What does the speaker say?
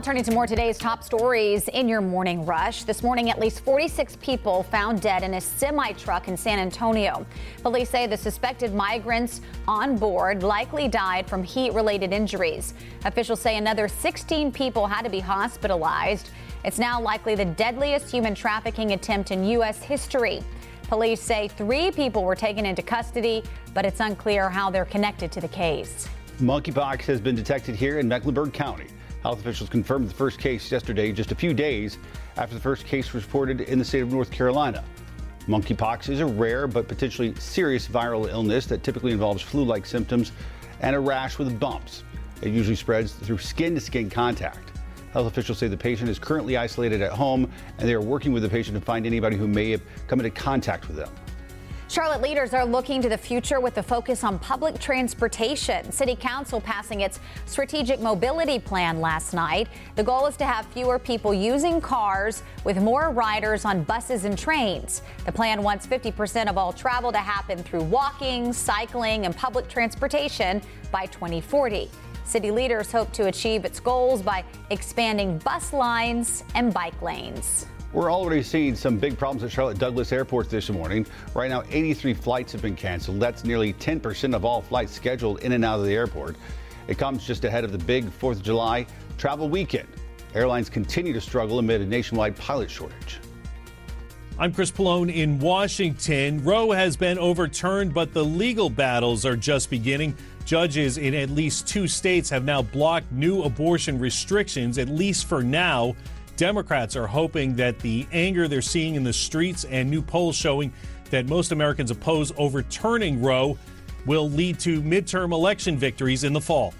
Turning to more today's top stories in your morning rush. This morning, at least 46 people found dead in a semi truck in San Antonio. Police say the suspected migrants on board likely died from heat related injuries. Officials say another 16 people had to be hospitalized. It's now likely the deadliest human trafficking attempt in U.S. history. Police say three people were taken into custody, but it's unclear how they're connected to the case. Monkeypox has been detected here in Mecklenburg County. Health officials confirmed the first case yesterday, just a few days after the first case was reported in the state of North Carolina. Monkeypox is a rare but potentially serious viral illness that typically involves flu like symptoms and a rash with bumps. It usually spreads through skin to skin contact. Health officials say the patient is currently isolated at home and they are working with the patient to find anybody who may have come into contact with them. Charlotte leaders are looking to the future with a focus on public transportation. City Council passing its strategic mobility plan last night. The goal is to have fewer people using cars with more riders on buses and trains. The plan wants 50% of all travel to happen through walking, cycling, and public transportation by 2040. City leaders hope to achieve its goals by expanding bus lines and bike lanes. We're already seeing some big problems at Charlotte Douglas Airport this morning. Right now, 83 flights have been canceled. That's nearly 10% of all flights scheduled in and out of the airport. It comes just ahead of the big 4th of July travel weekend. Airlines continue to struggle amid a nationwide pilot shortage. I'm Chris Pollone in Washington. Roe has been overturned, but the legal battles are just beginning. Judges in at least two states have now blocked new abortion restrictions, at least for now. Democrats are hoping that the anger they're seeing in the streets and new polls showing that most Americans oppose overturning Roe will lead to midterm election victories in the fall.